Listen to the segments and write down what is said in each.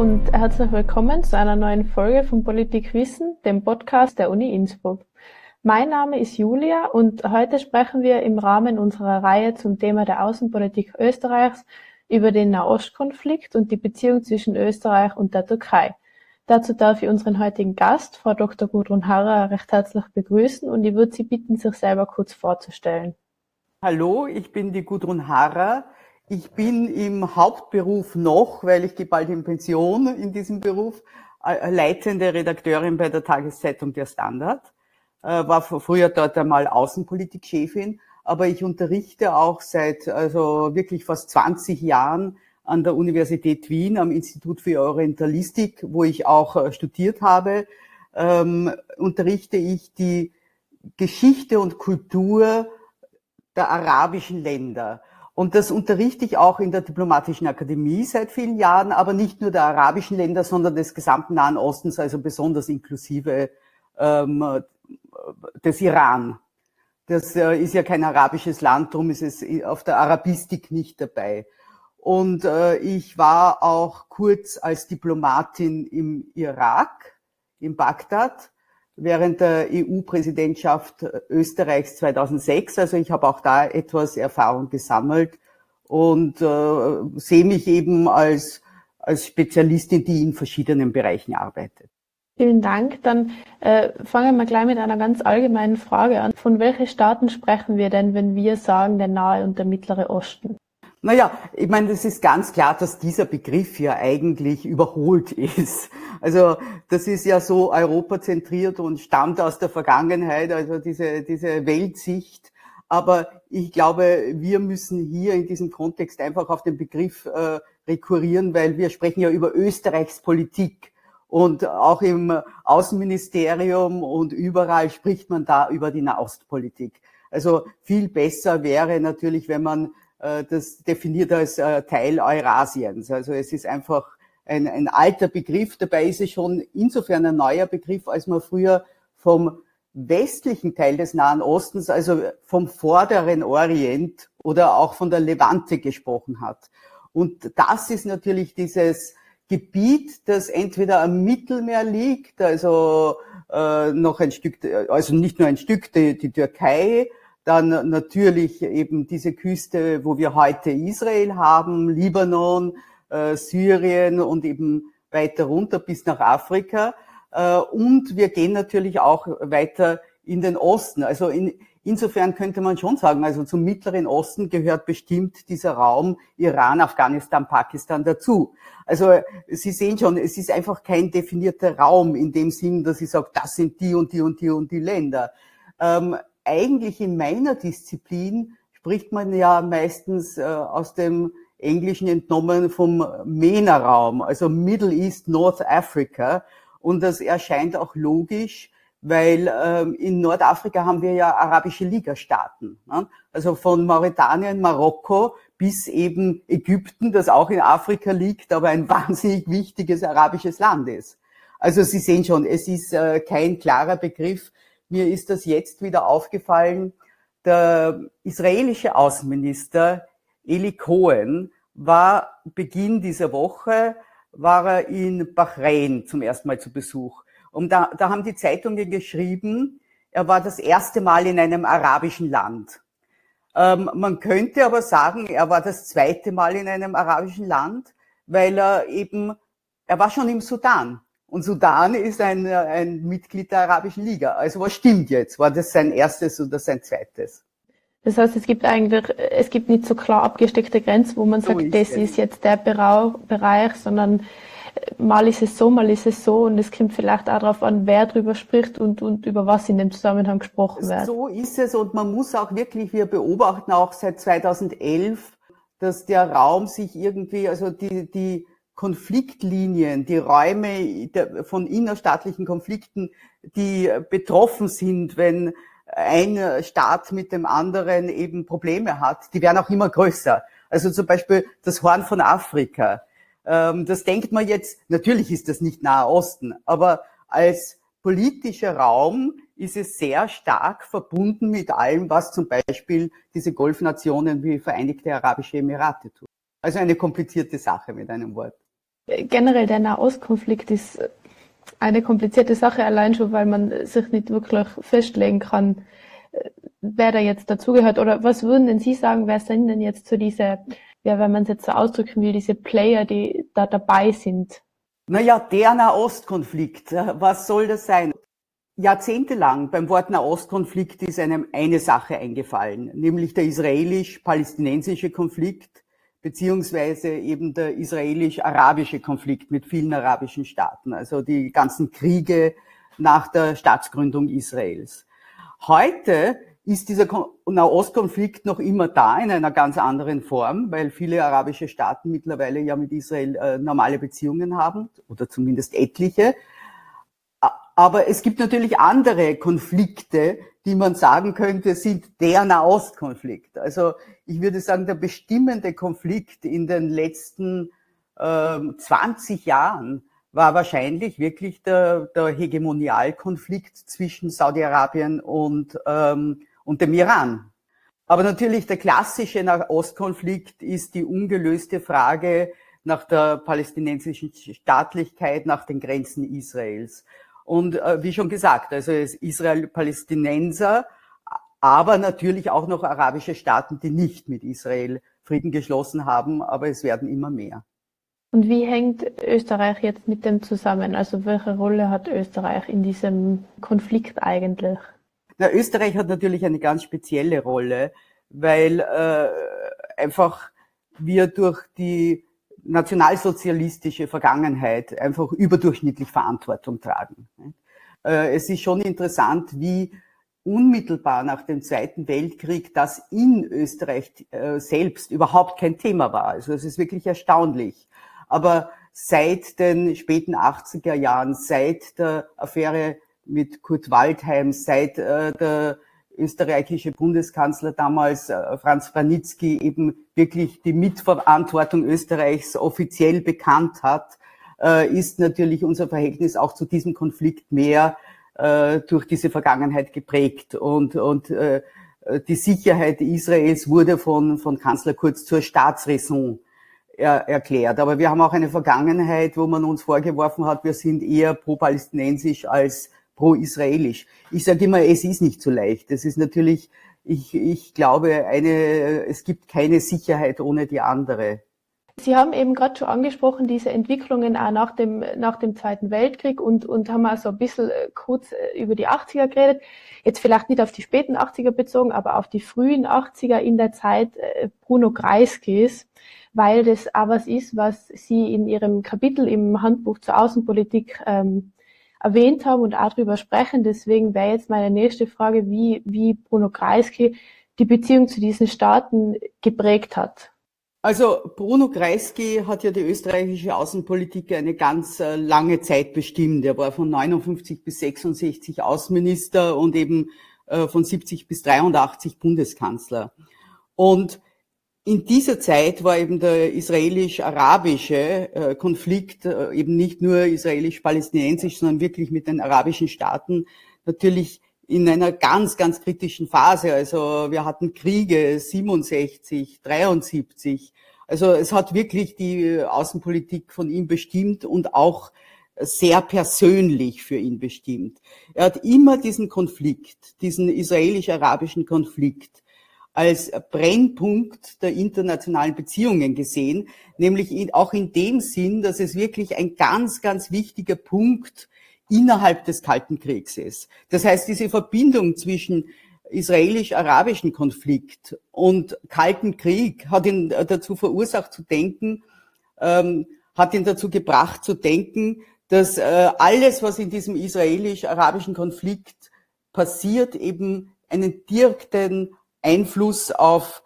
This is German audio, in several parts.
und herzlich willkommen zu einer neuen Folge von Politik Wissen, dem Podcast der Uni Innsbruck. Mein Name ist Julia und heute sprechen wir im Rahmen unserer Reihe zum Thema der Außenpolitik Österreichs über den Nahostkonflikt und die Beziehung zwischen Österreich und der Türkei. Dazu darf ich unseren heutigen Gast, Frau Dr. Gudrun Harrer, recht herzlich begrüßen und ich würde Sie bitten, sich selber kurz vorzustellen. Hallo, ich bin die Gudrun Harrer. Ich bin im Hauptberuf noch, weil ich gehe bald in Pension in diesem Beruf, äh, leitende Redakteurin bei der Tageszeitung Der Standard. Äh, war früher dort einmal Außenpolitik-Chefin, aber ich unterrichte auch seit also wirklich fast 20 Jahren an der Universität Wien am Institut für Orientalistik, wo ich auch äh, studiert habe, ähm, unterrichte ich die Geschichte und Kultur der arabischen Länder. Und das unterrichte ich auch in der Diplomatischen Akademie seit vielen Jahren, aber nicht nur der arabischen Länder, sondern des gesamten Nahen Ostens, also besonders inklusive ähm, des Iran. Das äh, ist ja kein arabisches Land, darum ist es auf der Arabistik nicht dabei. Und äh, ich war auch kurz als Diplomatin im Irak, in Bagdad, während der EU-Präsidentschaft Österreichs 2006. Also ich habe auch da etwas Erfahrung gesammelt und äh, sehe mich eben als, als Spezialistin, die in verschiedenen Bereichen arbeitet. Vielen Dank. Dann äh, fangen wir gleich mit einer ganz allgemeinen Frage an. Von welchen Staaten sprechen wir denn, wenn wir sagen, der Nahe und der Mittlere Osten? Naja, ich meine, es ist ganz klar, dass dieser Begriff ja eigentlich überholt ist. Also das ist ja so europazentriert und stammt aus der Vergangenheit, also diese, diese Weltsicht. Aber ich glaube, wir müssen hier in diesem Kontext einfach auf den Begriff äh, rekurrieren, weil wir sprechen ja über Österreichs Politik. Und auch im Außenministerium und überall spricht man da über die Nahostpolitik. Also viel besser wäre natürlich, wenn man das definiert als äh, Teil Eurasiens. Also es ist einfach ein, ein alter Begriff. Dabei ist es schon insofern ein neuer Begriff, als man früher vom westlichen Teil des Nahen Ostens, also vom vorderen Orient oder auch von der Levante gesprochen hat. Und das ist natürlich dieses Gebiet, das entweder am Mittelmeer liegt, also äh, noch ein Stück, also nicht nur ein Stück die, die Türkei, dann natürlich eben diese Küste, wo wir heute Israel haben, Libanon, äh, Syrien und eben weiter runter bis nach Afrika. Äh, und wir gehen natürlich auch weiter in den Osten. Also in, insofern könnte man schon sagen, also zum Mittleren Osten gehört bestimmt dieser Raum Iran, Afghanistan, Pakistan dazu. Also Sie sehen schon, es ist einfach kein definierter Raum in dem Sinn, dass ich sage, das sind die und die und die und die Länder. Ähm, eigentlich in meiner Disziplin spricht man ja meistens äh, aus dem Englischen entnommen vom MENA-Raum, also Middle East, North Africa. Und das erscheint auch logisch, weil ähm, in Nordafrika haben wir ja arabische Ligastaaten. Ne? Also von Mauretanien, Marokko bis eben Ägypten, das auch in Afrika liegt, aber ein wahnsinnig wichtiges arabisches Land ist. Also Sie sehen schon, es ist äh, kein klarer Begriff, mir ist das jetzt wieder aufgefallen. Der israelische Außenminister Eli Cohen war Beginn dieser Woche, war er in Bahrain zum ersten Mal zu Besuch. Und da, da haben die Zeitungen geschrieben, er war das erste Mal in einem arabischen Land. Ähm, man könnte aber sagen, er war das zweite Mal in einem arabischen Land, weil er eben, er war schon im Sudan. Und Sudan ist ein, ein Mitglied der Arabischen Liga. Also was stimmt jetzt? War das sein erstes oder sein zweites? Das heißt, es gibt eigentlich, es gibt nicht so klar abgesteckte Grenzen, wo man so sagt, ist das es. ist jetzt der Bereich, sondern mal ist es so, mal ist es so und es kommt vielleicht auch darauf an, wer drüber spricht und, und über was in dem Zusammenhang gesprochen wird. So ist es und man muss auch wirklich, wir beobachten auch seit 2011, dass der Raum sich irgendwie, also die, die Konfliktlinien, die Räume von innerstaatlichen Konflikten, die betroffen sind, wenn ein Staat mit dem anderen eben Probleme hat, die werden auch immer größer. Also zum Beispiel das Horn von Afrika. Ähm, das denkt man jetzt, natürlich ist das nicht Nahe Osten, aber als politischer Raum ist es sehr stark verbunden mit allem, was zum Beispiel diese Golfnationen wie Vereinigte Arabische Emirate tun. Also eine komplizierte Sache mit einem Wort. Generell der Nahostkonflikt ist eine komplizierte Sache, allein schon, weil man sich nicht wirklich festlegen kann, wer da jetzt dazugehört. Oder was würden denn Sie sagen, wer sind denn jetzt so diese, ja, wenn man es jetzt so ausdrücken will, diese Player, die da dabei sind? Naja, der Nahostkonflikt, was soll das sein? Jahrzehntelang beim Wort Nahostkonflikt ist einem eine Sache eingefallen, nämlich der israelisch-palästinensische Konflikt, beziehungsweise eben der israelisch-arabische Konflikt mit vielen arabischen Staaten, also die ganzen Kriege nach der Staatsgründung Israels. Heute ist dieser Nahostkonflikt noch immer da in einer ganz anderen Form, weil viele arabische Staaten mittlerweile ja mit Israel äh, normale Beziehungen haben oder zumindest etliche. Aber es gibt natürlich andere Konflikte, die man sagen könnte, sind der Nahostkonflikt. Also ich würde sagen, der bestimmende Konflikt in den letzten äh, 20 Jahren war wahrscheinlich wirklich der, der Hegemonialkonflikt zwischen Saudi-Arabien und, ähm, und dem Iran. Aber natürlich der klassische Nahostkonflikt ist die ungelöste Frage nach der palästinensischen Staatlichkeit, nach den Grenzen Israels. Und äh, wie schon gesagt, also Israel-Palästinenser, aber natürlich auch noch arabische Staaten, die nicht mit Israel Frieden geschlossen haben, aber es werden immer mehr. Und wie hängt Österreich jetzt mit dem zusammen? Also welche Rolle hat Österreich in diesem Konflikt eigentlich? Na, Österreich hat natürlich eine ganz spezielle Rolle, weil äh, einfach wir durch die nationalsozialistische Vergangenheit einfach überdurchschnittlich Verantwortung tragen. Äh, es ist schon interessant, wie unmittelbar nach dem Zweiten Weltkrieg das in Österreich äh, selbst überhaupt kein Thema war. Also es ist wirklich erstaunlich. Aber seit den späten 80er Jahren, seit der Affäre mit Kurt Waldheim, seit äh, der österreichische Bundeskanzler damals äh, Franz Branitzky eben wirklich die Mitverantwortung Österreichs offiziell bekannt hat, äh, ist natürlich unser Verhältnis auch zu diesem Konflikt mehr äh, durch diese Vergangenheit geprägt und und äh, die Sicherheit Israels wurde von von Kanzler Kurz zur Staatsräson er, erklärt. Aber wir haben auch eine Vergangenheit, wo man uns vorgeworfen hat, wir sind eher pro-palästinensisch als pro-israelisch. Ich sage immer, es ist nicht so leicht. Es ist natürlich, ich, ich glaube, eine, es gibt keine Sicherheit ohne die andere. Sie haben eben gerade schon angesprochen, diese Entwicklungen auch nach dem, nach dem Zweiten Weltkrieg und, und haben also ein bisschen äh, kurz äh, über die 80er geredet. Jetzt vielleicht nicht auf die späten 80er bezogen, aber auf die frühen 80er in der Zeit äh, Bruno Kreiskis weil das auch was ist, was Sie in Ihrem Kapitel im Handbuch zur Außenpolitik ähm, erwähnt haben und auch darüber sprechen. Deswegen wäre jetzt meine nächste Frage, wie, wie Bruno Kreisky die Beziehung zu diesen Staaten geprägt hat. Also Bruno Kreisky hat ja die österreichische Außenpolitik eine ganz äh, lange Zeit bestimmt. Er war von 59 bis 66 Außenminister und eben äh, von 70 bis 83 Bundeskanzler. Und in dieser Zeit war eben der israelisch-arabische äh, Konflikt äh, eben nicht nur israelisch-palästinensisch, sondern wirklich mit den arabischen Staaten natürlich in einer ganz, ganz kritischen Phase. Also wir hatten Kriege 67, 73. Also es hat wirklich die Außenpolitik von ihm bestimmt und auch sehr persönlich für ihn bestimmt. Er hat immer diesen Konflikt, diesen israelisch-arabischen Konflikt als Brennpunkt der internationalen Beziehungen gesehen, nämlich auch in dem Sinn, dass es wirklich ein ganz, ganz wichtiger Punkt innerhalb des Kalten Kriegs ist. Das heißt, diese Verbindung zwischen israelisch-arabischen Konflikt und Kalten Krieg hat ihn dazu verursacht zu denken, ähm, hat ihn dazu gebracht zu denken, dass äh, alles, was in diesem israelisch-arabischen Konflikt passiert, eben einen direkten Einfluss auf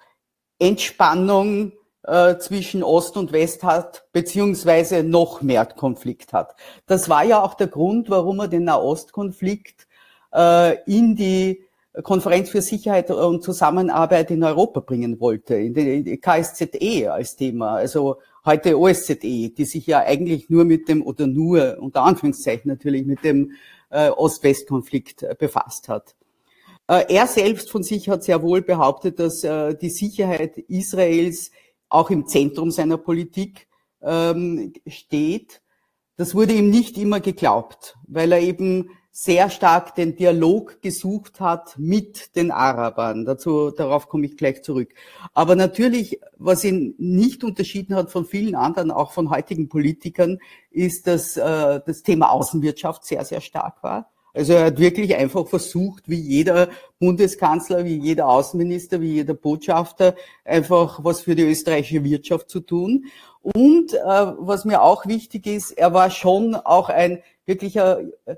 Entspannung äh, zwischen Ost und West hat, beziehungsweise noch mehr Konflikt hat. Das war ja auch der Grund, warum er den Nahostkonflikt äh, in die Konferenz für Sicherheit und Zusammenarbeit in Europa bringen wollte, in die KSZE als Thema, also heute OSZE, die sich ja eigentlich nur mit dem, oder nur unter Anführungszeichen natürlich mit dem äh, Ost-West-Konflikt äh, befasst hat. Äh, er selbst von sich hat sehr wohl behauptet, dass äh, die Sicherheit Israels auch im Zentrum seiner Politik ähm, steht, das wurde ihm nicht immer geglaubt, weil er eben sehr stark den Dialog gesucht hat mit den Arabern. Dazu, darauf komme ich gleich zurück. Aber natürlich, was ihn nicht unterschieden hat von vielen anderen, auch von heutigen Politikern, ist, dass äh, das Thema Außenwirtschaft sehr, sehr stark war. Also er hat wirklich einfach versucht, wie jeder Bundeskanzler, wie jeder Außenminister, wie jeder Botschafter, einfach was für die österreichische Wirtschaft zu tun. Und äh, was mir auch wichtig ist, er war schon auch ein wirklicher äh,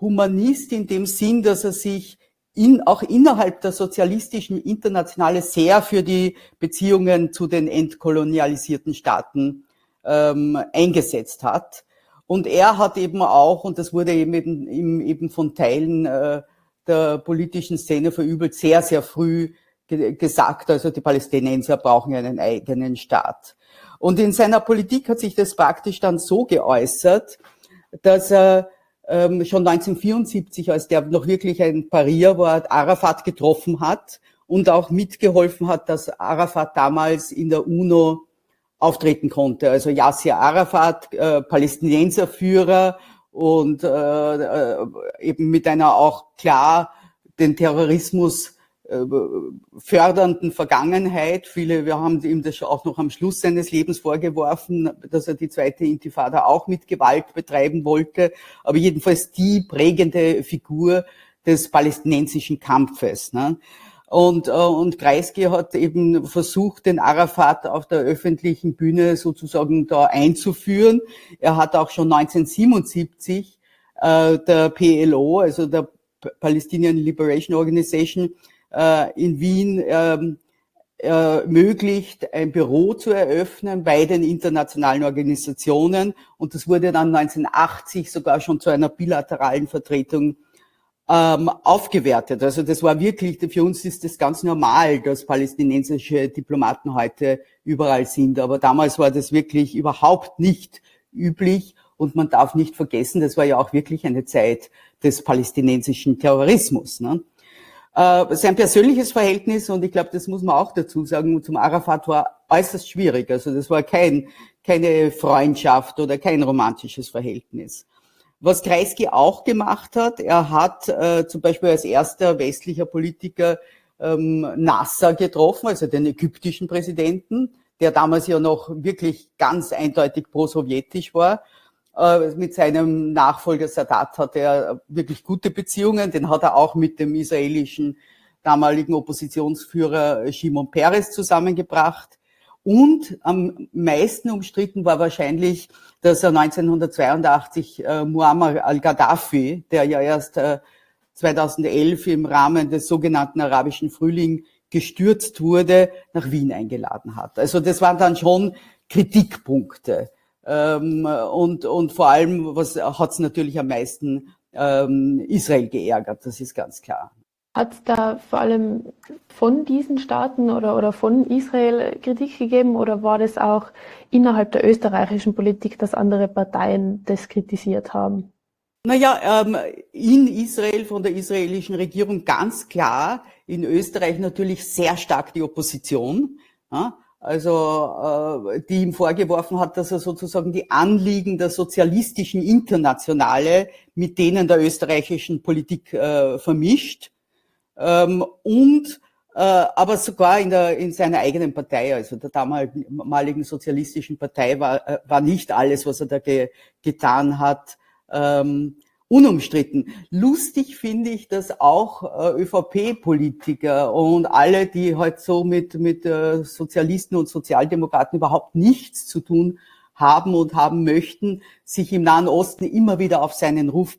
Humanist in dem Sinn, dass er sich in, auch innerhalb der sozialistischen Internationale sehr für die Beziehungen zu den entkolonialisierten Staaten ähm, eingesetzt hat. Und er hat eben auch, und das wurde eben, eben, eben von Teilen äh, der politischen Szene verübelt, sehr, sehr früh ge gesagt, also die Palästinenser brauchen einen eigenen Staat. Und in seiner Politik hat sich das praktisch dann so geäußert, dass er ähm, schon 1974, als der noch wirklich ein Parier war, Arafat getroffen hat und auch mitgeholfen hat, dass Arafat damals in der UNO auftreten konnte. Also Yasser Arafat, äh, Palästinenserführer und äh, äh, eben mit einer auch klar den Terrorismus äh, fördernden Vergangenheit. Viele, wir haben ihm das auch noch am Schluss seines Lebens vorgeworfen, dass er die zweite Intifada auch mit Gewalt betreiben wollte. Aber jedenfalls die prägende Figur des palästinensischen Kampfes. Ne? Und, äh, und Kreisky hat eben versucht, den Arafat auf der öffentlichen Bühne sozusagen da einzuführen. Er hat auch schon 1977 äh, der PLO, also der Palestinian Liberation Organization, äh, in Wien ähm, ermöglicht, ein Büro zu eröffnen bei den internationalen Organisationen. Und das wurde dann 1980 sogar schon zu einer bilateralen Vertretung ähm, aufgewertet. Also das war wirklich, für uns ist das ganz normal, dass palästinensische Diplomaten heute überall sind. Aber damals war das wirklich überhaupt nicht üblich. Und man darf nicht vergessen, das war ja auch wirklich eine Zeit des palästinensischen Terrorismus. Ne? Äh, sein persönliches Verhältnis, und ich glaube, das muss man auch dazu sagen, zum Arafat war äußerst schwierig. Also das war kein, keine Freundschaft oder kein romantisches Verhältnis. Was Kreisky auch gemacht hat, er hat äh, zum Beispiel als erster westlicher Politiker ähm, Nasser getroffen, also den ägyptischen Präsidenten, der damals ja noch wirklich ganz eindeutig pro-sowjetisch war äh, mit seinem Nachfolger Sadat hat er wirklich gute Beziehungen. Den hat er auch mit dem israelischen damaligen Oppositionsführer Shimon Peres zusammengebracht. Und am meisten umstritten war wahrscheinlich, dass er 1982 äh, Muammar al-Gaddafi, der ja erst äh, 2011 im Rahmen des sogenannten arabischen Frühling gestürzt wurde, nach Wien eingeladen hat. Also das waren dann schon Kritikpunkte. Ähm, und, und vor allem, was hat es natürlich am meisten ähm, Israel geärgert, das ist ganz klar. Hat es da vor allem von diesen Staaten oder, oder von Israel Kritik gegeben oder war das auch innerhalb der österreichischen Politik, dass andere Parteien das kritisiert haben? Naja, ähm, in Israel von der israelischen Regierung ganz klar, in Österreich natürlich sehr stark die Opposition. Ja? also äh, die ihm vorgeworfen hat, dass er sozusagen die Anliegen der sozialistischen Internationale mit denen der österreichischen Politik äh, vermischt ähm, und äh, aber sogar in, der, in seiner eigenen Partei, also der damaligen sozialistischen Partei, war, äh, war nicht alles, was er da ge, getan hat, ähm, unumstritten. Lustig finde ich, dass auch äh, ÖVP-Politiker und alle, die halt so mit, mit äh, Sozialisten und Sozialdemokraten überhaupt nichts zu tun haben und haben möchten, sich im Nahen Osten immer wieder auf seinen Ruf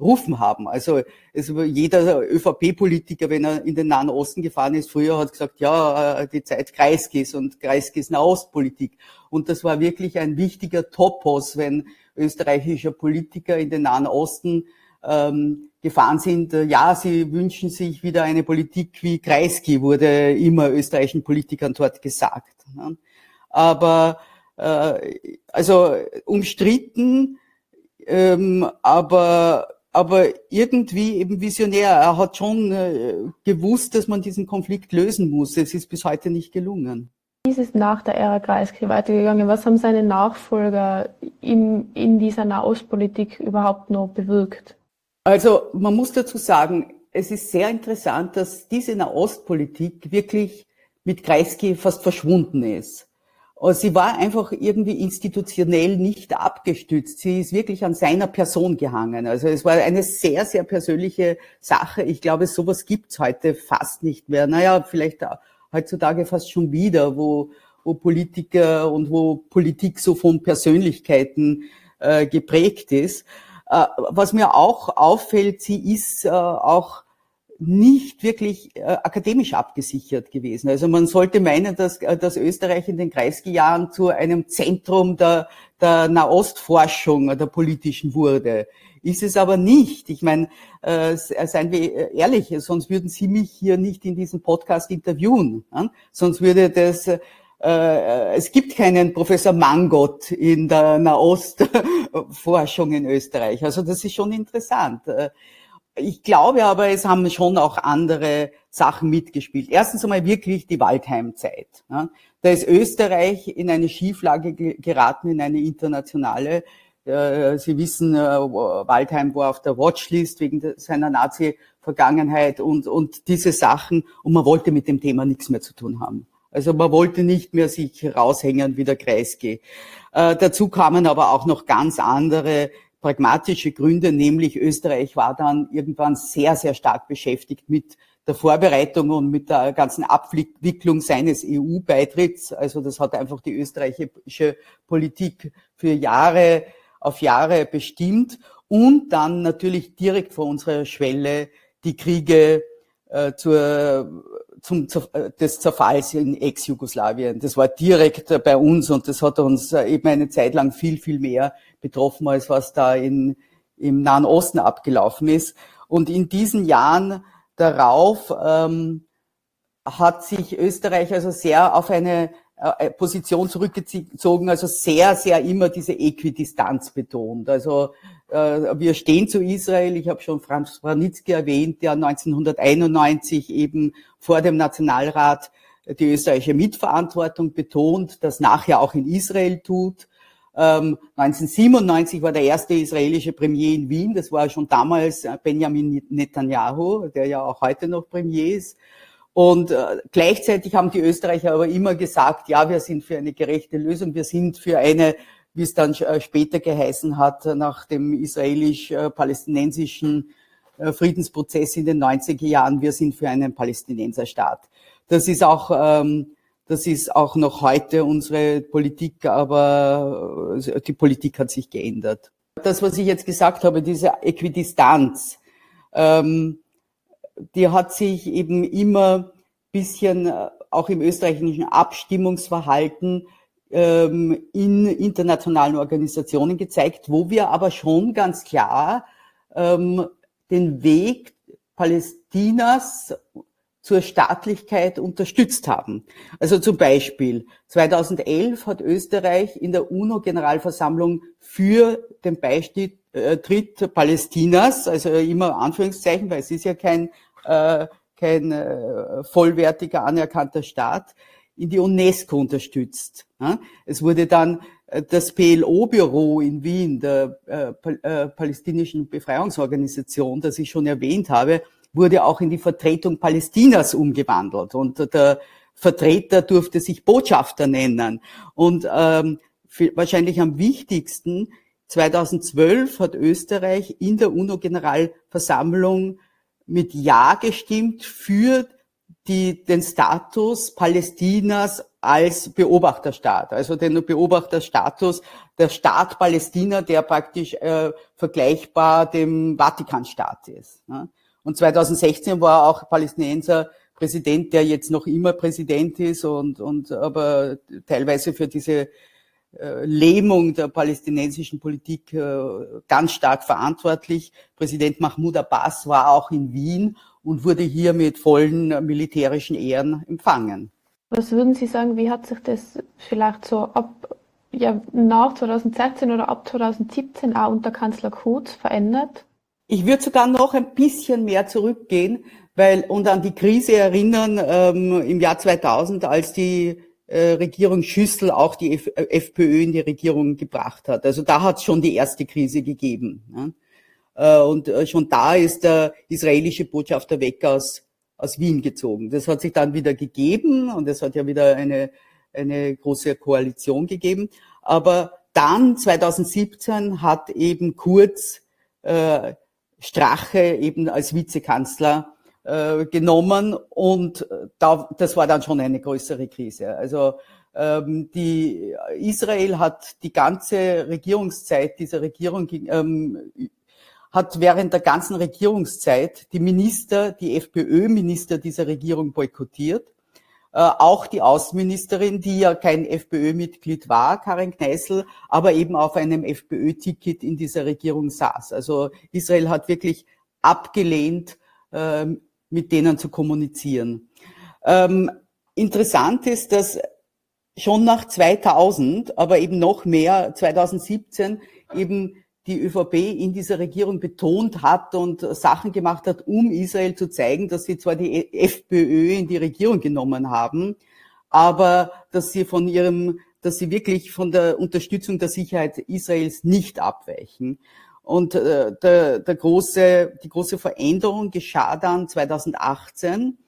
berufen haben. Also, also jeder ÖVP-Politiker, wenn er in den Nahen Osten gefahren ist, früher hat gesagt, ja, äh, die Zeit Kreiskis und Kreiskis Nahostpolitik. Und das war wirklich ein wichtiger Topos, wenn österreichischer Politiker in den Nahen Osten ähm, gefahren sind. Ja, sie wünschen sich wieder eine Politik wie Kreisky, wurde immer österreichischen Politikern dort gesagt. Ne? Aber äh, also umstritten, ähm, aber aber irgendwie eben visionär. Er hat schon äh, gewusst, dass man diesen Konflikt lösen muss. Es ist bis heute nicht gelungen. Wie ist es nach der Ära Kreisky weitergegangen? Was haben seine Nachfolger in, in dieser Nahostpolitik überhaupt noch bewirkt? Also man muss dazu sagen, es ist sehr interessant, dass diese Nahostpolitik wirklich mit Kreisky fast verschwunden ist. Sie war einfach irgendwie institutionell nicht abgestützt. Sie ist wirklich an seiner Person gehangen. Also es war eine sehr, sehr persönliche Sache. Ich glaube, sowas gibt's heute fast nicht mehr. Naja, vielleicht heutzutage fast schon wieder, wo, wo Politiker und wo Politik so von Persönlichkeiten äh, geprägt ist. Äh, was mir auch auffällt, sie ist äh, auch nicht wirklich äh, akademisch abgesichert gewesen. Also man sollte meinen, dass, äh, dass Österreich in den Kreisky-Jahren zu einem Zentrum der, der Nahostforschung der politischen wurde. Ist es aber nicht. Ich meine, äh, seien wir ehrlich, sonst würden Sie mich hier nicht in diesem Podcast interviewen. Ja? Sonst würde das äh, es gibt keinen Professor Mangot in der Nahostforschung in Österreich. Also das ist schon interessant. Ich glaube aber, es haben schon auch andere Sachen mitgespielt. Erstens einmal wirklich die Waldheimzeit. Da ist Österreich in eine Schieflage geraten, in eine internationale. Äh, Sie wissen, äh, Waldheim war auf der Watchlist wegen seiner Nazi-Vergangenheit und, und diese Sachen. Und man wollte mit dem Thema nichts mehr zu tun haben. Also man wollte nicht mehr sich raushängen wie der Kreisky. Äh, dazu kamen aber auch noch ganz andere pragmatische Gründe, nämlich Österreich war dann irgendwann sehr, sehr stark beschäftigt mit der Vorbereitung und mit der ganzen Abwicklung seines EU-Beitritts. Also das hat einfach die österreichische Politik für Jahre auf Jahre bestimmt. Und dann natürlich direkt vor unserer Schwelle die Kriege äh, zur, zum, äh, des Zerfalls in Ex-Jugoslawien. Das war direkt äh, bei uns und das hat uns äh, eben eine Zeit lang viel, viel mehr betroffen, als was da in, im Nahen Osten abgelaufen ist. Und in diesen Jahren darauf ähm, hat sich Österreich also sehr auf eine Position zurückgezogen, also sehr, sehr immer diese Äquidistanz betont. Also wir stehen zu Israel. Ich habe schon Franz Branitzky erwähnt, der 1991 eben vor dem Nationalrat die österreichische Mitverantwortung betont, das nachher auch in Israel tut. 1997 ähm, war der erste israelische Premier in Wien. Das war schon damals äh, Benjamin Netanyahu, der ja auch heute noch Premier ist. Und äh, gleichzeitig haben die Österreicher aber immer gesagt, ja, wir sind für eine gerechte Lösung, wir sind für eine, wie es dann äh, später geheißen hat, nach dem israelisch-palästinensischen äh, Friedensprozess in den 90er Jahren, wir sind für einen Palästinenserstaat. Das ist auch ähm, das ist auch noch heute unsere Politik, aber äh, die Politik hat sich geändert. Das, was ich jetzt gesagt habe, diese Äquidistanz, ähm, die hat sich eben immer bisschen auch im österreichischen Abstimmungsverhalten ähm, in internationalen Organisationen gezeigt, wo wir aber schon ganz klar ähm, den Weg Palästinas zur Staatlichkeit unterstützt haben. Also zum Beispiel 2011 hat Österreich in der UNO-Generalversammlung für den Beitritt äh, Palästinas, also immer Anführungszeichen, weil es ist ja kein, äh, kein äh, vollwertiger anerkannter Staat, in die UNESCO unterstützt. Es wurde dann äh, das PLO-Büro in Wien, der äh, äh, palästinischen Befreiungsorganisation, das ich schon erwähnt habe, wurde auch in die Vertretung Palästinas umgewandelt und der Vertreter durfte sich Botschafter nennen. Und ähm, wahrscheinlich am wichtigsten, 2012 hat Österreich in der UNO-Generalversammlung mit Ja gestimmt für die, den Status Palästinas als Beobachterstaat, also den Beobachterstatus der Staat Palästina, der praktisch äh, vergleichbar dem Vatikanstaat ist. Ne? Und 2016 war auch Palästinenser Präsident, der jetzt noch immer Präsident ist und, und aber teilweise für diese äh, Lähmung der palästinensischen Politik äh, ganz stark verantwortlich. Präsident Mahmoud Abbas war auch in Wien und wurde hier mit vollen militärischen Ehren empfangen. Was würden Sie sagen, wie hat sich das vielleicht so ab ja, nach 2016 oder ab 2017 auch unter Kanzler Kurz verändert? Ich würde sogar noch ein bisschen mehr zurückgehen, weil und an die Krise erinnern ähm, im Jahr 2000, als die äh, Regierung Schüssel auch die F FPÖ in die Regierung gebracht hat. Also da hat es schon die erste Krise gegeben. Ne? Äh, und äh, schon da ist der israelische Botschafter weg aus, aus Wien gezogen. Das hat sich dann wieder gegeben und es hat ja wieder eine, eine große Koalition gegeben. Aber dann 2017 hat eben Kurz äh, Strache eben als Vizekanzler äh, genommen und da, das war dann schon eine größere Krise. Also ähm, die Israel hat die ganze Regierungszeit dieser Regierung ähm, hat während der ganzen Regierungszeit die Minister, die FPÖ-Minister dieser Regierung boykottiert. Äh, auch die Außenministerin, die ja kein FPÖ-Mitglied war, Karin Kneißl, aber eben auf einem FPÖ-Ticket in dieser Regierung saß. Also Israel hat wirklich abgelehnt, äh, mit denen zu kommunizieren. Ähm, interessant ist, dass schon nach 2000, aber eben noch mehr 2017 eben die ÖVP in dieser Regierung betont hat und Sachen gemacht hat, um Israel zu zeigen, dass sie zwar die FPÖ in die Regierung genommen haben, aber dass sie von ihrem, dass sie wirklich von der Unterstützung der Sicherheit Israels nicht abweichen. Und äh, der, der große, die große Veränderung geschah dann 2018,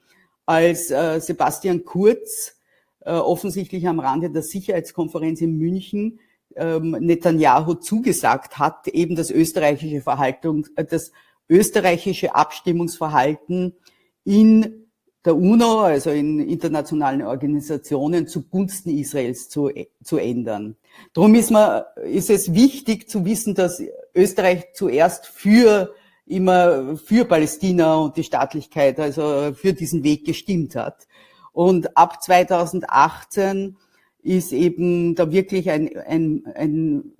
als äh, Sebastian Kurz äh, offensichtlich am Rande der Sicherheitskonferenz in München ähm, Netanyahu zugesagt hat, eben das österreichische Verhaltung, äh, das österreichische Abstimmungsverhalten in der UNO, also in internationalen Organisationen zugunsten Israels zu, zu ändern. Darum ist, man, ist es wichtig zu wissen, dass Österreich zuerst für immer für Palästina und die Staatlichkeit, also für diesen Weg gestimmt hat. Und ab 2018 ist eben da wirklich ein, ein, ein,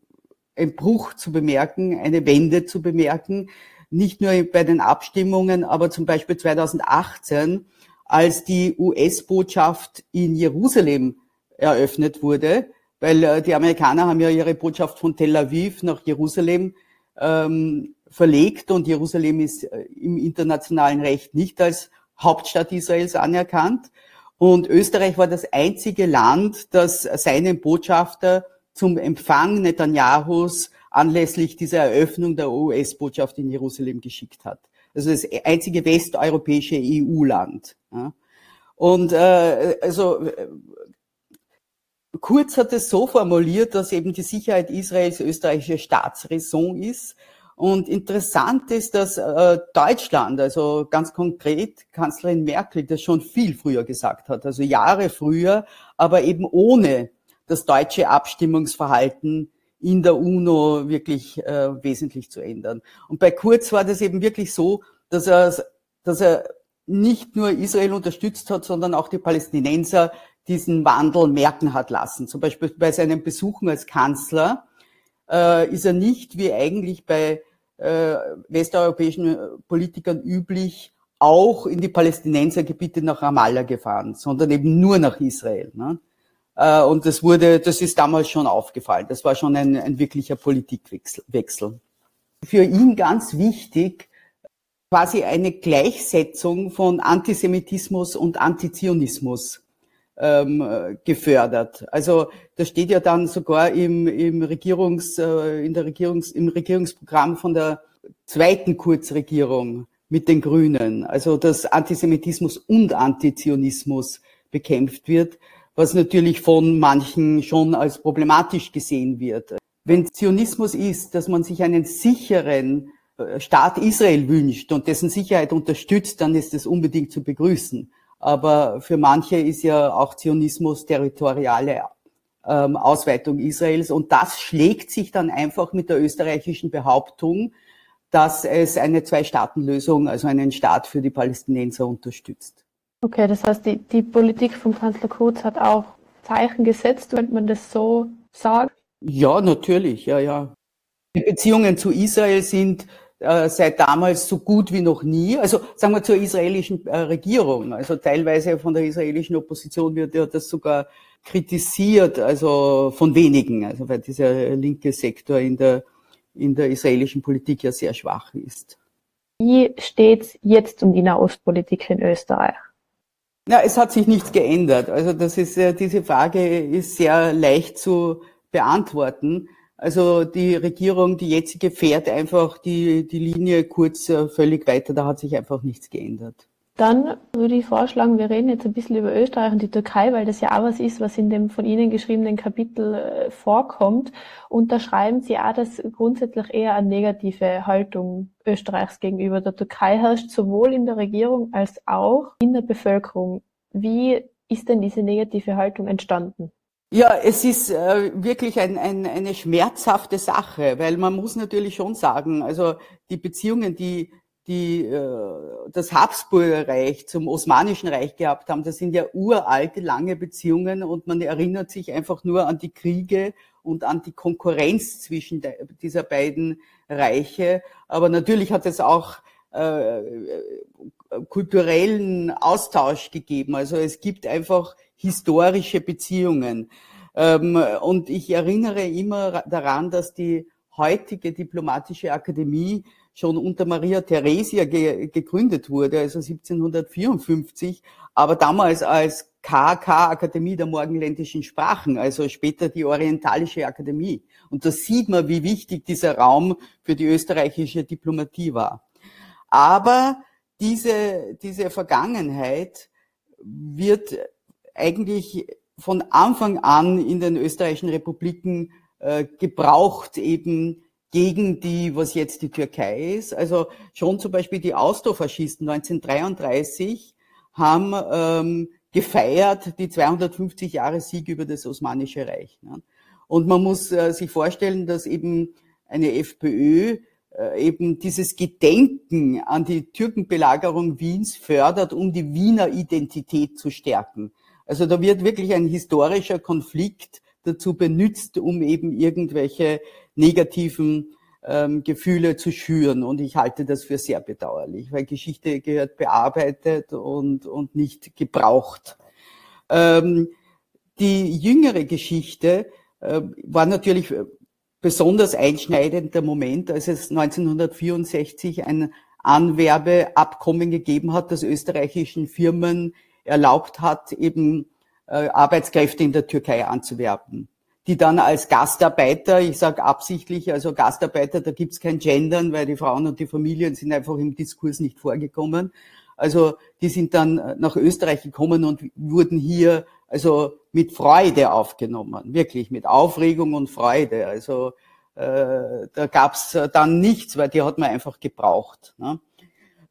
ein Bruch zu bemerken, eine Wende zu bemerken. Nicht nur bei den Abstimmungen, aber zum Beispiel 2018, als die US-Botschaft in Jerusalem eröffnet wurde, weil äh, die Amerikaner haben ja ihre Botschaft von Tel Aviv nach Jerusalem ähm, verlegt und Jerusalem ist äh, im internationalen Recht nicht als Hauptstadt Israels anerkannt. Und Österreich war das einzige Land, das seinen Botschafter zum Empfang Netanyahus anlässlich dieser Eröffnung der US-Botschaft in Jerusalem geschickt hat. Also das einzige westeuropäische EU-Land. Und äh, also Kurz hat es so formuliert, dass eben die Sicherheit Israels österreichische Staatsräson ist und interessant ist, dass äh, Deutschland, also ganz konkret Kanzlerin Merkel, das schon viel früher gesagt hat, also Jahre früher, aber eben ohne das deutsche Abstimmungsverhalten in der UNO wirklich äh, wesentlich zu ändern. Und bei Kurz war das eben wirklich so, dass er, dass er nicht nur Israel unterstützt hat, sondern auch die Palästinenser diesen Wandel merken hat lassen. Zum Beispiel bei seinen Besuchen als Kanzler äh, ist er nicht wie eigentlich bei äh, westeuropäischen äh, Politikern üblich auch in die Palästinensergebiete nach Ramallah gefahren, sondern eben nur nach Israel. Ne? Äh, und das wurde, das ist damals schon aufgefallen. Das war schon ein, ein wirklicher Politikwechsel. Für ihn ganz wichtig, quasi eine Gleichsetzung von Antisemitismus und Antizionismus ähm, gefördert. Also das steht ja dann sogar im, im Regierungs, äh, in der Regierungs, im Regierungsprogramm von der zweiten Kurzregierung mit den Grünen. Also dass Antisemitismus und Antizionismus bekämpft wird, was natürlich von manchen schon als problematisch gesehen wird. Wenn Zionismus ist, dass man sich einen sicheren äh, Staat Israel wünscht und dessen Sicherheit unterstützt, dann ist es unbedingt zu begrüßen. Aber für manche ist ja auch Zionismus territoriale ähm, Ausweitung Israels. Und das schlägt sich dann einfach mit der österreichischen Behauptung, dass es eine Zwei-Staaten-Lösung, also einen Staat für die Palästinenser unterstützt. Okay, das heißt, die, die Politik von Kanzler Kurz hat auch Zeichen gesetzt, könnte man das so sagen? Ja, natürlich, ja, ja. Die Beziehungen zu Israel sind seit damals so gut wie noch nie. Also sagen wir zur israelischen äh, Regierung. Also teilweise von der israelischen Opposition wird ja das sogar kritisiert, also von wenigen, also weil dieser linke Sektor in der, in der israelischen Politik ja sehr schwach ist. Wie steht's jetzt um die Nahostpolitik in Österreich? Na, es hat sich nichts geändert. Also das ist diese Frage ist sehr leicht zu beantworten. Also die Regierung, die jetzige, fährt einfach die, die Linie kurz äh, völlig weiter. Da hat sich einfach nichts geändert. Dann würde ich vorschlagen, wir reden jetzt ein bisschen über Österreich und die Türkei, weil das ja auch was ist, was in dem von Ihnen geschriebenen Kapitel äh, vorkommt. Und da schreiben Sie auch, dass grundsätzlich eher eine negative Haltung Österreichs gegenüber der Türkei herrscht, sowohl in der Regierung als auch in der Bevölkerung. Wie ist denn diese negative Haltung entstanden? Ja, es ist äh, wirklich ein, ein, eine schmerzhafte Sache, weil man muss natürlich schon sagen, also die Beziehungen, die die äh, das Habsburger Reich zum Osmanischen Reich gehabt haben, das sind ja uralte, lange Beziehungen und man erinnert sich einfach nur an die Kriege und an die Konkurrenz zwischen der, dieser beiden Reiche. Aber natürlich hat es auch äh, kulturellen Austausch gegeben. Also es gibt einfach historische Beziehungen. Ähm, und ich erinnere immer daran, dass die heutige diplomatische Akademie schon unter Maria Theresia ge gegründet wurde, also 1754, aber damals als KK Akademie der morgenländischen Sprachen, also später die Orientalische Akademie. Und da sieht man, wie wichtig dieser Raum für die österreichische Diplomatie war. Aber diese, diese Vergangenheit wird eigentlich von Anfang an in den österreichischen Republiken äh, gebraucht, eben gegen die, was jetzt die Türkei ist. Also schon zum Beispiel die Austrofaschisten 1933 haben ähm, gefeiert die 250 Jahre Sieg über das Osmanische Reich. Ne? Und man muss äh, sich vorstellen, dass eben eine FPÖ äh, eben dieses Gedenken an die Türkenbelagerung Wiens fördert, um die Wiener Identität zu stärken. Also da wird wirklich ein historischer Konflikt dazu benutzt, um eben irgendwelche negativen ähm, Gefühle zu schüren. Und ich halte das für sehr bedauerlich, weil Geschichte gehört bearbeitet und, und nicht gebraucht. Ähm, die jüngere Geschichte äh, war natürlich besonders einschneidender Moment, als es 1964 ein Anwerbeabkommen gegeben hat, das österreichischen Firmen erlaubt hat, eben äh, Arbeitskräfte in der Türkei anzuwerben, die dann als Gastarbeiter, ich sage absichtlich, also Gastarbeiter, da gibt's kein Gendern, weil die Frauen und die Familien sind einfach im Diskurs nicht vorgekommen. Also die sind dann äh, nach Österreich gekommen und wurden hier also mit Freude aufgenommen, wirklich mit Aufregung und Freude. Also äh, da gab's dann nichts, weil die hat man einfach gebraucht. Ne?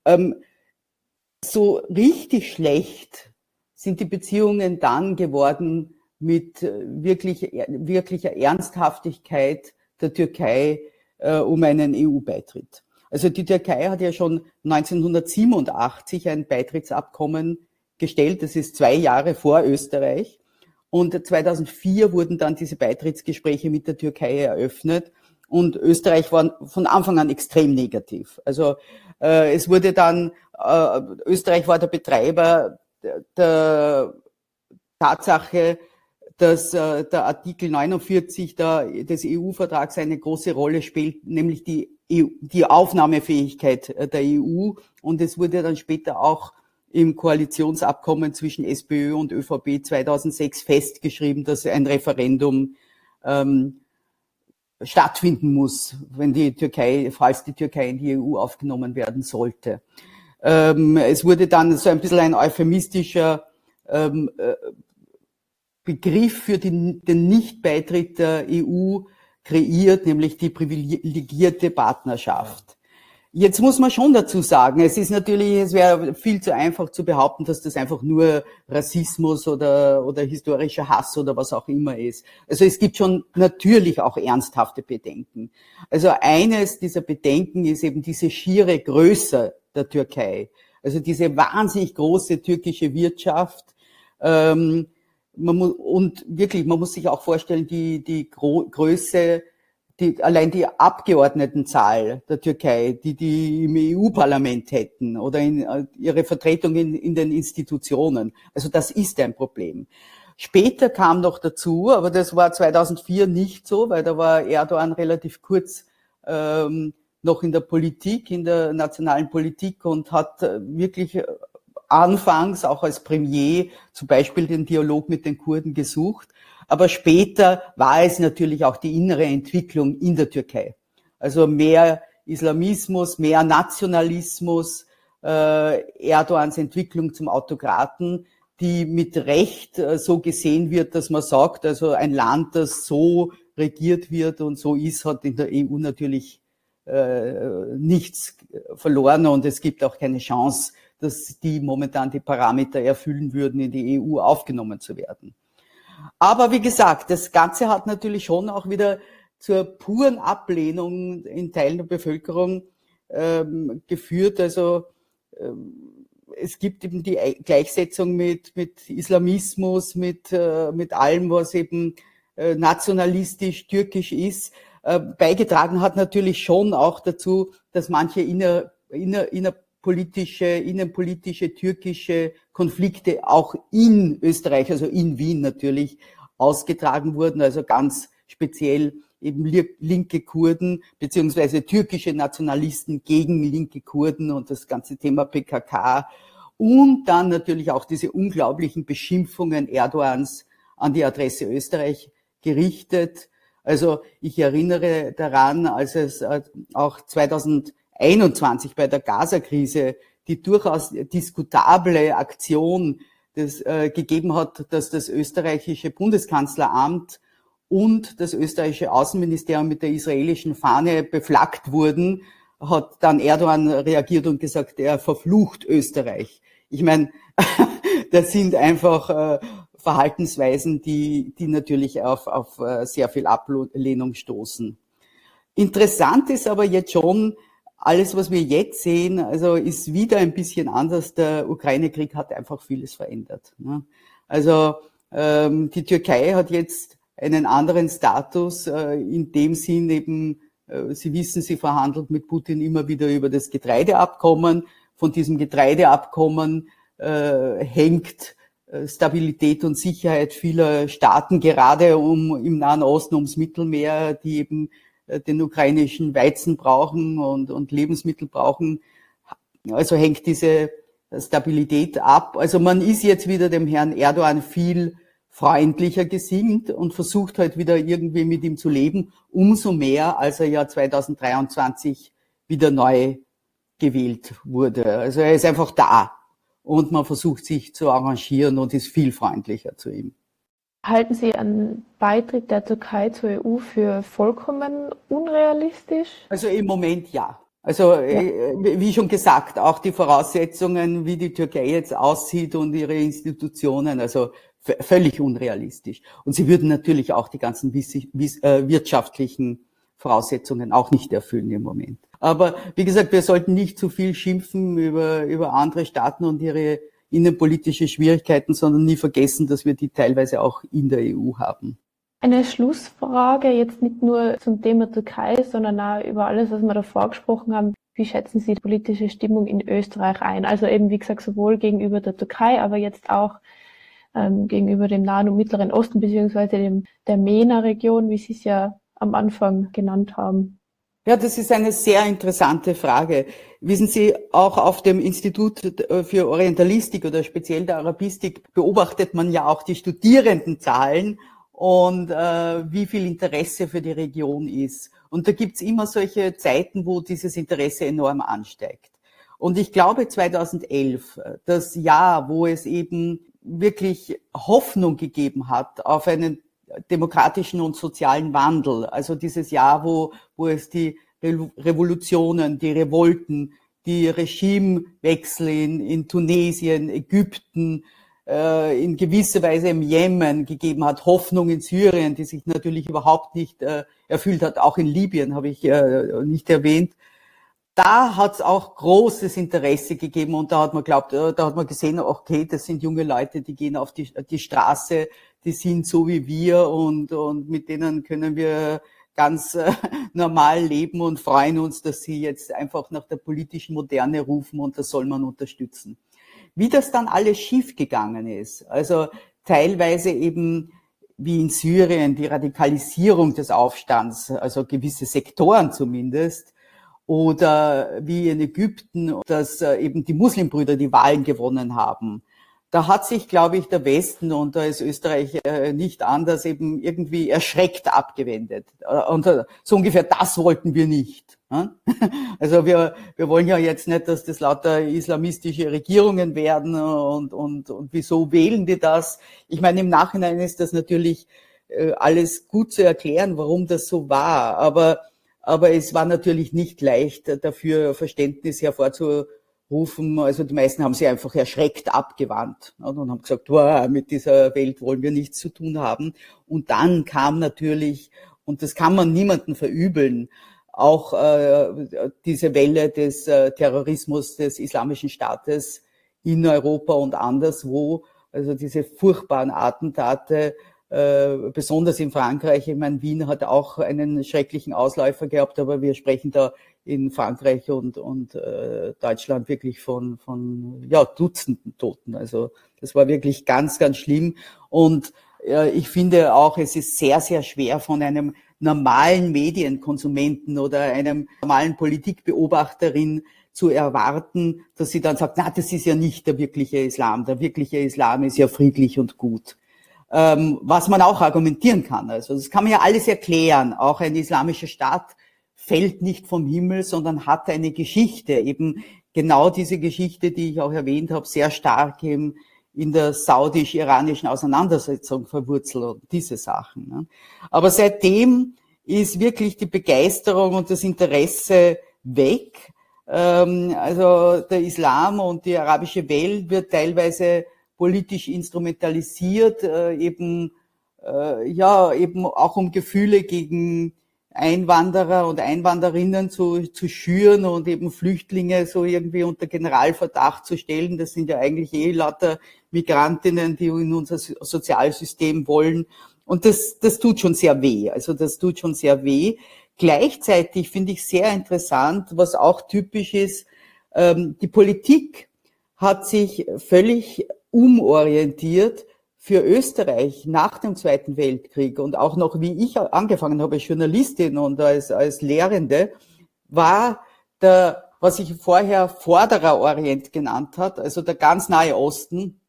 Ähm, so richtig schlecht sind die Beziehungen dann geworden mit äh, wirklich, wirklicher Ernsthaftigkeit der Türkei äh, um einen EU-Beitritt. Also die Türkei hat ja schon 1987 ein Beitrittsabkommen gestellt. Das ist zwei Jahre vor Österreich. Und 2004 wurden dann diese Beitrittsgespräche mit der Türkei eröffnet. Und Österreich war von Anfang an extrem negativ. Also äh, es wurde dann, äh, Österreich war der Betreiber der, Tatsache, dass äh, der Artikel 49 der, des EU-Vertrags eine große Rolle spielt, nämlich die, EU, die Aufnahmefähigkeit äh, der EU. Und es wurde dann später auch im Koalitionsabkommen zwischen SPÖ und ÖVP 2006 festgeschrieben, dass ein Referendum ähm, stattfinden muss, wenn die Türkei, falls die Türkei in die EU aufgenommen werden sollte. Ähm, es wurde dann so ein bisschen ein euphemistischer ähm, äh, Begriff für die, den Nichtbeitritt der EU kreiert, nämlich die privilegierte Partnerschaft. Jetzt muss man schon dazu sagen, es ist natürlich, es wäre viel zu einfach zu behaupten, dass das einfach nur Rassismus oder, oder historischer Hass oder was auch immer ist. Also es gibt schon natürlich auch ernsthafte Bedenken. Also eines dieser Bedenken ist eben diese schiere Größe der Türkei. Also diese wahnsinnig große türkische Wirtschaft. Ähm, man muss, und wirklich, man muss sich auch vorstellen, die, die Gro Größe die, allein die Abgeordnetenzahl der Türkei, die die im EU-Parlament hätten oder in, äh, ihre Vertretung in, in den Institutionen. Also das ist ein Problem. Später kam noch dazu, aber das war 2004 nicht so, weil da war Erdogan relativ kurz ähm, noch in der Politik, in der nationalen Politik und hat äh, wirklich äh, anfangs auch als Premier zum Beispiel den Dialog mit den Kurden gesucht. Aber später war es natürlich auch die innere Entwicklung in der Türkei. Also mehr Islamismus, mehr Nationalismus, äh, Erdogans Entwicklung zum Autokraten, die mit Recht äh, so gesehen wird, dass man sagt, also ein Land, das so regiert wird und so ist, hat in der EU natürlich äh, nichts verloren und es gibt auch keine Chance, dass die momentan die Parameter erfüllen würden, in die EU aufgenommen zu werden. Aber wie gesagt, das Ganze hat natürlich schon auch wieder zur puren Ablehnung in Teilen der Bevölkerung ähm, geführt. Also ähm, es gibt eben die Gleichsetzung mit, mit Islamismus, mit, äh, mit allem, was eben äh, nationalistisch, türkisch ist. Äh, beigetragen hat natürlich schon auch dazu, dass manche inner, inner, politische, innenpolitische, türkische Konflikte auch in Österreich, also in Wien natürlich, ausgetragen wurden, also ganz speziell eben linke Kurden beziehungsweise türkische Nationalisten gegen linke Kurden und das ganze Thema PKK und dann natürlich auch diese unglaublichen Beschimpfungen Erdogans an die Adresse Österreich gerichtet. Also ich erinnere daran, als es äh, auch 2000 21 bei der Gaza-Krise die durchaus diskutable Aktion das, äh, gegeben hat, dass das österreichische Bundeskanzleramt und das österreichische Außenministerium mit der israelischen Fahne beflaggt wurden, hat dann Erdogan reagiert und gesagt, er verflucht Österreich. Ich meine, das sind einfach äh, Verhaltensweisen, die, die natürlich auf, auf äh, sehr viel Ablehnung stoßen. Interessant ist aber jetzt schon, alles, was wir jetzt sehen, also ist wieder ein bisschen anders. Der Ukraine-Krieg hat einfach vieles verändert. Ne? Also ähm, die Türkei hat jetzt einen anderen Status, äh, in dem Sinn eben, äh, Sie wissen, sie verhandelt mit Putin immer wieder über das Getreideabkommen. Von diesem Getreideabkommen äh, hängt äh, Stabilität und Sicherheit vieler Staaten, gerade um im Nahen Osten, ums Mittelmeer, die eben den ukrainischen Weizen brauchen und, und Lebensmittel brauchen. Also hängt diese Stabilität ab. Also man ist jetzt wieder dem Herrn Erdogan viel freundlicher gesinnt und versucht halt wieder irgendwie mit ihm zu leben. Umso mehr, als er ja 2023 wieder neu gewählt wurde. Also er ist einfach da und man versucht sich zu arrangieren und ist viel freundlicher zu ihm. Halten Sie einen Beitritt der Türkei zur EU für vollkommen unrealistisch? Also im Moment ja. Also ja. Äh, wie schon gesagt, auch die Voraussetzungen, wie die Türkei jetzt aussieht und ihre Institutionen, also völlig unrealistisch. Und sie würden natürlich auch die ganzen äh, wirtschaftlichen Voraussetzungen auch nicht erfüllen im Moment. Aber wie gesagt, wir sollten nicht zu viel schimpfen über, über andere Staaten und ihre innenpolitische Schwierigkeiten, sondern nie vergessen, dass wir die teilweise auch in der EU haben. Eine Schlussfrage jetzt nicht nur zum Thema Türkei, sondern auch über alles, was wir davor gesprochen haben. Wie schätzen Sie die politische Stimmung in Österreich ein? Also eben, wie gesagt, sowohl gegenüber der Türkei, aber jetzt auch ähm, gegenüber dem Nahen und Mittleren Osten, beziehungsweise dem, der MENA-Region, wie Sie es ja am Anfang genannt haben. Ja, das ist eine sehr interessante Frage. Wissen Sie, auch auf dem Institut für Orientalistik oder speziell der Arabistik beobachtet man ja auch die Studierendenzahlen und äh, wie viel Interesse für die Region ist. Und da gibt's immer solche Zeiten, wo dieses Interesse enorm ansteigt. Und ich glaube 2011, das Jahr, wo es eben wirklich Hoffnung gegeben hat auf einen demokratischen und sozialen Wandel. Also dieses Jahr, wo, wo es die Revolutionen, die Revolten, die Regimewechsel in, in Tunesien, Ägypten, äh, in gewisser Weise im Jemen gegeben hat, Hoffnung in Syrien, die sich natürlich überhaupt nicht äh, erfüllt hat, auch in Libyen habe ich äh, nicht erwähnt. Da hat es auch großes Interesse gegeben und da hat man glaubt, äh, da hat man gesehen, okay, das sind junge Leute, die gehen auf die, die Straße, die sind so wie wir und, und mit denen können wir ganz äh, normal leben und freuen uns, dass sie jetzt einfach nach der politischen Moderne rufen und das soll man unterstützen. Wie das dann alles schiefgegangen ist, also teilweise eben wie in Syrien die Radikalisierung des Aufstands, also gewisse Sektoren zumindest, oder wie in Ägypten, dass äh, eben die Muslimbrüder die Wahlen gewonnen haben. Da hat sich, glaube ich, der Westen und da ist Österreich äh, nicht anders eben irgendwie erschreckt abgewendet. Äh, und so ungefähr das wollten wir nicht. Also wir, wir wollen ja jetzt nicht, dass das lauter islamistische Regierungen werden und, und, und wieso wählen die das? Ich meine, im Nachhinein ist das natürlich alles gut zu erklären, warum das so war. Aber aber es war natürlich nicht leicht, dafür Verständnis hervorzurufen. Also die meisten haben sich einfach erschreckt abgewandt und haben gesagt, mit dieser Welt wollen wir nichts zu tun haben. Und dann kam natürlich, und das kann man niemanden verübeln, auch äh, diese Welle des äh, Terrorismus des Islamischen Staates in Europa und anderswo, also diese furchtbaren Attentate äh, besonders in Frankreich. Ich meine, Wien hat auch einen schrecklichen Ausläufer gehabt, aber wir sprechen da in Frankreich und, und äh, Deutschland wirklich von, von ja, Dutzenden Toten. Also das war wirklich ganz, ganz schlimm. Und äh, ich finde auch, es ist sehr, sehr schwer von einem normalen Medienkonsumenten oder einem normalen Politikbeobachterin zu erwarten, dass sie dann sagt, na, das ist ja nicht der wirkliche Islam. Der wirkliche Islam ist ja friedlich und gut ähm, was man auch argumentieren kann. Also das kann man ja alles erklären. Auch ein islamischer Staat fällt nicht vom Himmel, sondern hat eine Geschichte. Eben genau diese Geschichte, die ich auch erwähnt habe, sehr stark eben in der saudisch-iranischen Auseinandersetzung verwurzelt und diese Sachen. Ne? Aber seitdem ist wirklich die Begeisterung und das Interesse weg. Ähm, also der Islam und die arabische Welt wird teilweise politisch instrumentalisiert, äh, eben äh, ja eben auch um Gefühle gegen Einwanderer und Einwanderinnen zu, zu schüren und eben Flüchtlinge so irgendwie unter Generalverdacht zu stellen. Das sind ja eigentlich eh lauter Migrantinnen, die in unser Sozialsystem wollen. Und das, das tut schon sehr weh. Also das tut schon sehr weh. Gleichzeitig finde ich sehr interessant, was auch typisch ist, ähm, die Politik hat sich völlig umorientiert für Österreich nach dem Zweiten Weltkrieg und auch noch, wie ich angefangen habe als Journalistin und als, als Lehrende, war der, was ich vorher Vorderer Orient genannt hat, also der ganz nahe Osten,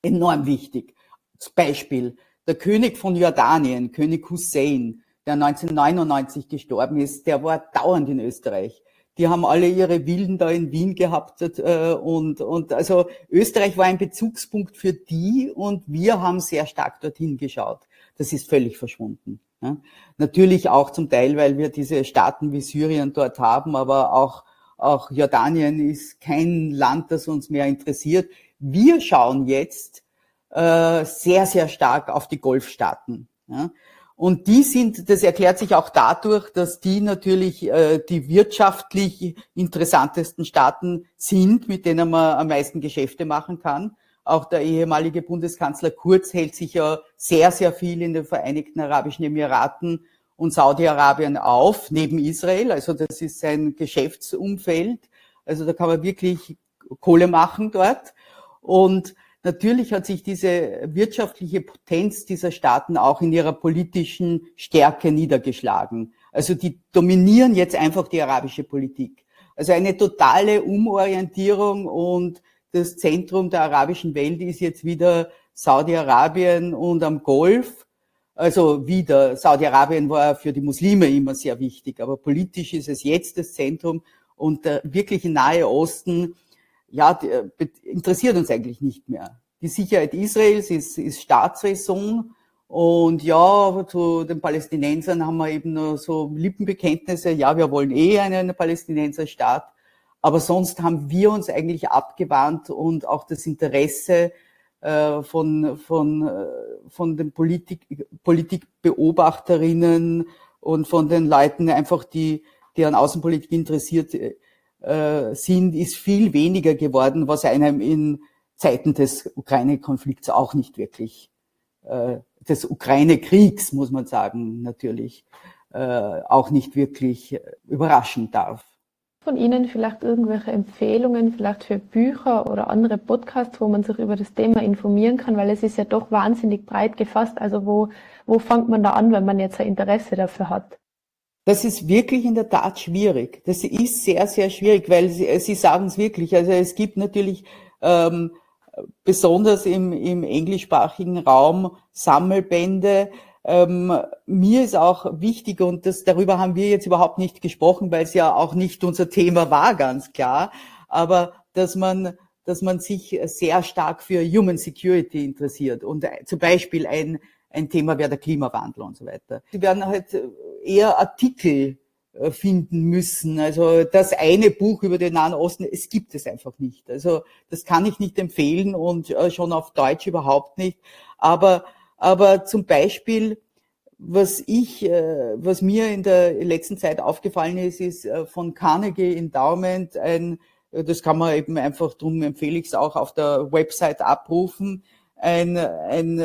enorm wichtig. Zum Beispiel der König von Jordanien, König Hussein, der 1999 gestorben ist, der war dauernd in Österreich die haben alle ihre Villen da in Wien gehabt äh, und, und also Österreich war ein Bezugspunkt für die und wir haben sehr stark dorthin geschaut. Das ist völlig verschwunden. Ja. Natürlich auch zum Teil, weil wir diese Staaten wie Syrien dort haben, aber auch, auch Jordanien ist kein Land, das uns mehr interessiert. Wir schauen jetzt äh, sehr, sehr stark auf die Golfstaaten. Ja. Und die sind, das erklärt sich auch dadurch, dass die natürlich äh, die wirtschaftlich interessantesten Staaten sind, mit denen man am meisten Geschäfte machen kann. Auch der ehemalige Bundeskanzler Kurz hält sich ja sehr, sehr viel in den Vereinigten Arabischen Emiraten und Saudi-Arabien auf, neben Israel. Also das ist sein Geschäftsumfeld. Also da kann man wirklich Kohle machen dort. Und Natürlich hat sich diese wirtschaftliche Potenz dieser Staaten auch in ihrer politischen Stärke niedergeschlagen. Also die dominieren jetzt einfach die arabische Politik. Also eine totale Umorientierung und das Zentrum der arabischen Welt ist jetzt wieder Saudi-Arabien und am Golf. Also wieder, Saudi-Arabien war für die Muslime immer sehr wichtig, aber politisch ist es jetzt das Zentrum und der wirkliche Nahe Osten ja, äh, interessiert uns eigentlich nicht mehr. Die Sicherheit Israels ist, ist Staatsräson und ja, zu den Palästinensern haben wir eben nur so Lippenbekenntnisse, ja, wir wollen eh einen Palästinenserstaat, aber sonst haben wir uns eigentlich abgewandt und auch das Interesse äh, von, von, äh, von den Politik, Politikbeobachterinnen und von den Leuten einfach, die, an Außenpolitik interessiert äh, sind, ist viel weniger geworden, was einem in Zeiten des Ukraine-Konflikts auch nicht wirklich, äh, des Ukraine-Kriegs, muss man sagen, natürlich, äh, auch nicht wirklich überraschen darf. Von Ihnen vielleicht irgendwelche Empfehlungen, vielleicht für Bücher oder andere Podcasts, wo man sich über das Thema informieren kann, weil es ist ja doch wahnsinnig breit gefasst. Also wo, wo fängt man da an, wenn man jetzt ein Interesse dafür hat? Das ist wirklich in der Tat schwierig. Das ist sehr, sehr schwierig, weil Sie, Sie sagen es wirklich. Also es gibt natürlich ähm, besonders im, im englischsprachigen Raum Sammelbände. Ähm, mir ist auch wichtig, und das, darüber haben wir jetzt überhaupt nicht gesprochen, weil es ja auch nicht unser Thema war, ganz klar, aber dass man, dass man sich sehr stark für Human Security interessiert und zum Beispiel ein, ein Thema wäre der Klimawandel und so weiter. Sie werden halt eher Artikel äh, finden müssen. Also das eine Buch über den Nahen Osten, es gibt es einfach nicht. Also das kann ich nicht empfehlen und äh, schon auf Deutsch überhaupt nicht. Aber, aber zum Beispiel, was ich, äh, was mir in der letzten Zeit aufgefallen ist, ist von Carnegie Endowment ein, das kann man eben einfach, drum empfehle ich es auch auf der Website abrufen, ein, ein,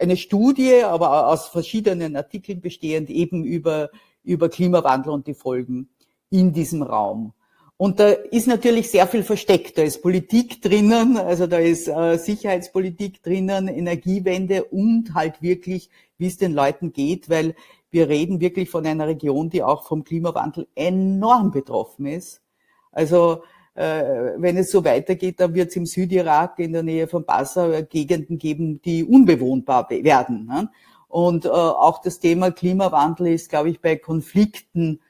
eine Studie, aber aus verschiedenen Artikeln bestehend eben über über Klimawandel und die Folgen in diesem Raum. Und da ist natürlich sehr viel versteckt. Da ist Politik drinnen, also da ist äh, Sicherheitspolitik drinnen, Energiewende und halt wirklich, wie es den Leuten geht, weil wir reden wirklich von einer Region, die auch vom Klimawandel enorm betroffen ist. Also wenn es so weitergeht, dann wird es im Südirak in der Nähe von Basra Gegenden geben, die unbewohnbar werden. Ne? Und äh, auch das Thema Klimawandel ist, glaube ich, bei Konflikten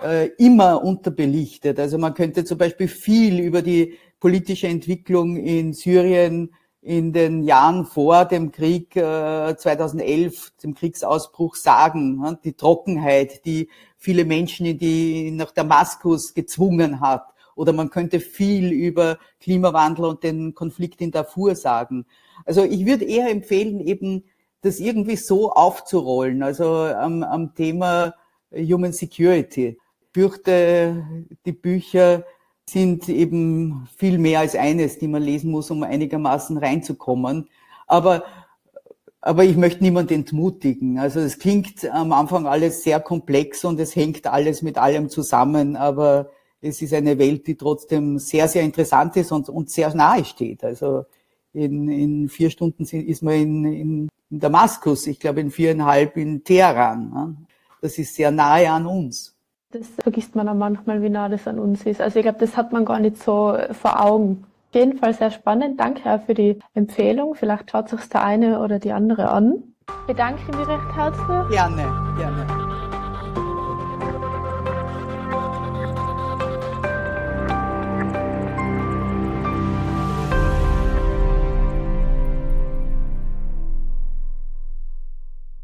äh, immer unterbelichtet. Also man könnte zum Beispiel viel über die politische Entwicklung in Syrien in den Jahren vor dem Krieg äh, 2011, dem Kriegsausbruch sagen. Ne? Die Trockenheit, die viele Menschen in die, nach Damaskus gezwungen hat. Oder man könnte viel über Klimawandel und den Konflikt in Darfur sagen. Also ich würde eher empfehlen, eben das irgendwie so aufzurollen, also am, am Thema Human Security. Ich fürchte, die Bücher sind eben viel mehr als eines, die man lesen muss, um einigermaßen reinzukommen. Aber, aber ich möchte niemand entmutigen. Also es klingt am Anfang alles sehr komplex und es hängt alles mit allem zusammen, aber es ist eine Welt, die trotzdem sehr, sehr interessant ist und, und sehr nahe steht. Also in, in vier Stunden ist man in, in in Damaskus, ich glaube in viereinhalb in Teheran. Das ist sehr nahe an uns. Das vergisst man auch manchmal, wie nah das an uns ist. Also ich glaube, das hat man gar nicht so vor Augen. Auf jeden Fall sehr spannend. Danke auch für die Empfehlung. Vielleicht schaut sich der eine oder die andere an. Ich bedanke mich recht herzlich. Gerne, gerne.